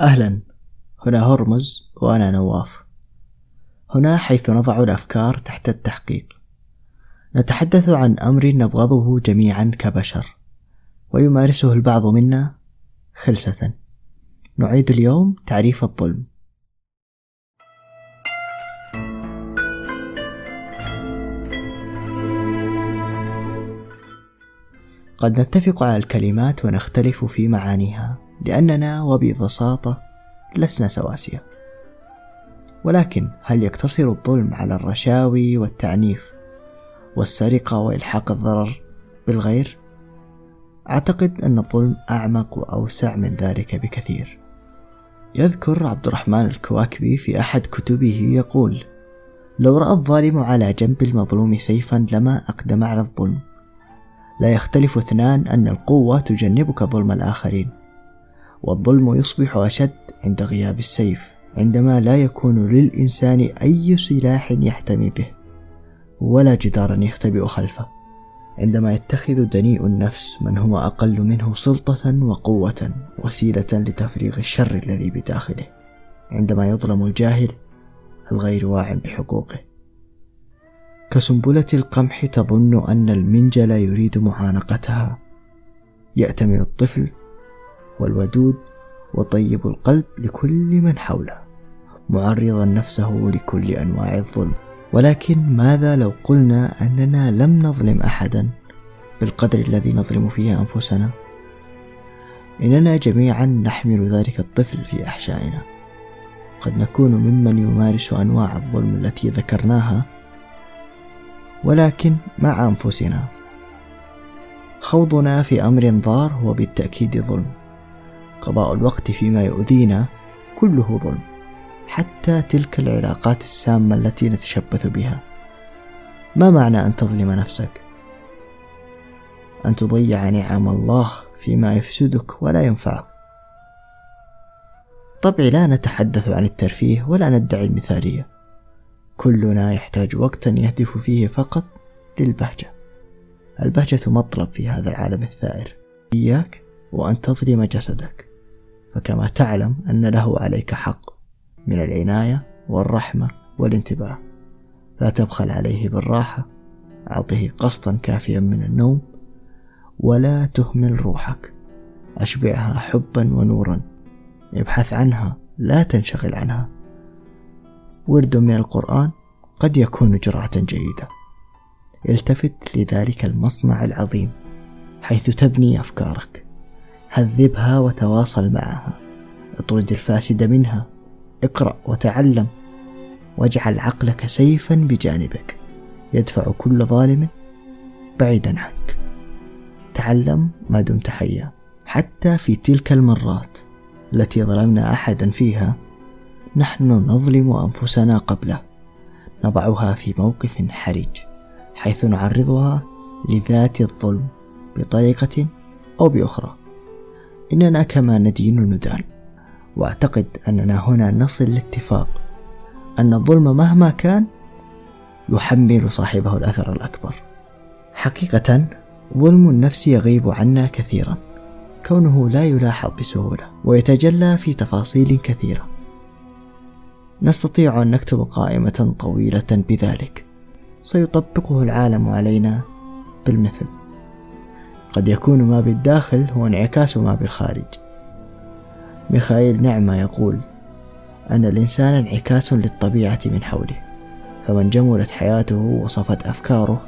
أهلا. هنا هرمز وأنا نواف. هنا حيث نضع الأفكار تحت التحقيق. نتحدث عن أمر نبغضه جميعا كبشر ويمارسه البعض منا خلسة. نعيد اليوم تعريف الظلم. قد نتفق على الكلمات ونختلف في معانيها. لأننا وببساطة لسنا سواسية. ولكن هل يقتصر الظلم على الرشاوي والتعنيف والسرقة وإلحاق الضرر بالغير؟ أعتقد أن الظلم أعمق وأوسع من ذلك بكثير. يذكر عبد الرحمن الكواكبي في أحد كتبه يقول لو رأى الظالم على جنب المظلوم سيفا لما أقدم على الظلم. لا يختلف اثنان أن القوة تجنبك ظلم الآخرين. والظلم يصبح أشد عند غياب السيف عندما لا يكون للإنسان أي سلاح يحتمي به ولا جدارا يختبئ خلفه. عندما يتخذ دنيء النفس من هو أقل منه سلطة وقوة وسيلة لتفريغ الشر الذي بداخله عندما يظلم الجاهل الغير واع بحقوقه. كسنبلة القمح تظن أن المنجل يريد معانقتها يأتمن الطفل والودود وطيب القلب لكل من حوله معرضا نفسه لكل أنواع الظلم. ولكن ماذا لو قلنا أننا لم نظلم أحدا بالقدر الذي نظلم فيه أنفسنا؟ إننا جميعا نحمل ذلك الطفل في أحشائنا. قد نكون ممن يمارس أنواع الظلم التي ذكرناها ولكن مع أنفسنا. خوضنا في أمر ضار هو بالتاكيد ظلم. قضاء الوقت فيما يؤذينا كله ظلم حتى تلك العلاقات السامة التي نتشبث بها. ما معنى أن تظلم نفسك؟ أن تضيع نعم الله فيما يفسدك ولا ينفعك. طبعي لا نتحدث عن الترفيه ولا ندعي المثالية. كلنا يحتاج وقتا يهدف فيه فقط للبهجة. البهجة مطلب في هذا العالم الثائر. إياك وأن تظلم جسدك. فكما تعلم أن له عليك حق من العناية والرحمة والانتباه. لا تبخل عليه بالراحة أعطه قسطا كافيا من النوم ولا تهمل روحك. أشبعها حبا ونورا. ابحث عنها لا تنشغل عنها. ورد من القرآن قد يكون جرعة جيدة. التفت لذلك المصنع العظيم حيث تبني أفكارك. هذبها وتواصل معها. اطرد الفاسد منها. اقرأ وتعلم. واجعل عقلك سيفا بجانبك. يدفع كل ظالم بعيدا عنك. تعلم ما دمت حيا. حتى في تلك المرات التي ظلمنا احدا فيها نحن نظلم أنفسنا قبله. نضعها في موقف حرج حيث نعرضها لذات الظلم بطريقة أو بأخرى. إننا كما ندين ندان وأعتقد أننا هنا نصل لاتفاق أن الظلم مهما كان يحمل صاحبه الأثر الأكبر. حقيقة ظلم النفس يغيب عنا كثيرا. كونه لا يلاحظ بسهولة ويتجلى في تفاصيل كثيرة. نستطيع أن نكتب قائمة طويلة بذلك. سيطبقه العالم علينا بالمثل. قد يكون ما بالداخل هو انعكاس ما بالخارج. ميخائيل نعمة يقول أن الإنسان انعكاس للطبيعة من حوله فمن جملت حياته وصفت أفكاره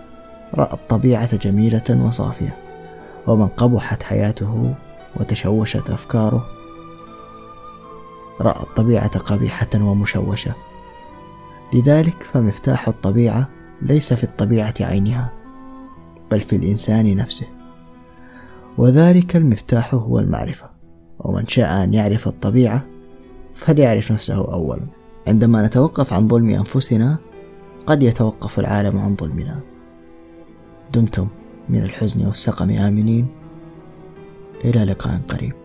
رأى الطبيعة جميلة وصافية ومن قبحت حياته وتشوشت أفكاره رأى الطبيعة قبيحة ومشوشة. لذلك فمفتاح الطبيعة ليس في الطبيعة عينها بل في الإنسان نفسه. وذلك المفتاح هو المعرفة. ومن شاء أن يعرف الطبيعة فليعرف نفسه أولا. عندما نتوقف عن ظلم أنفسنا قد يتوقف العالم عن ظلمنا. دمتم من الحزن والسقم آمنين. إلى لقاء قريب.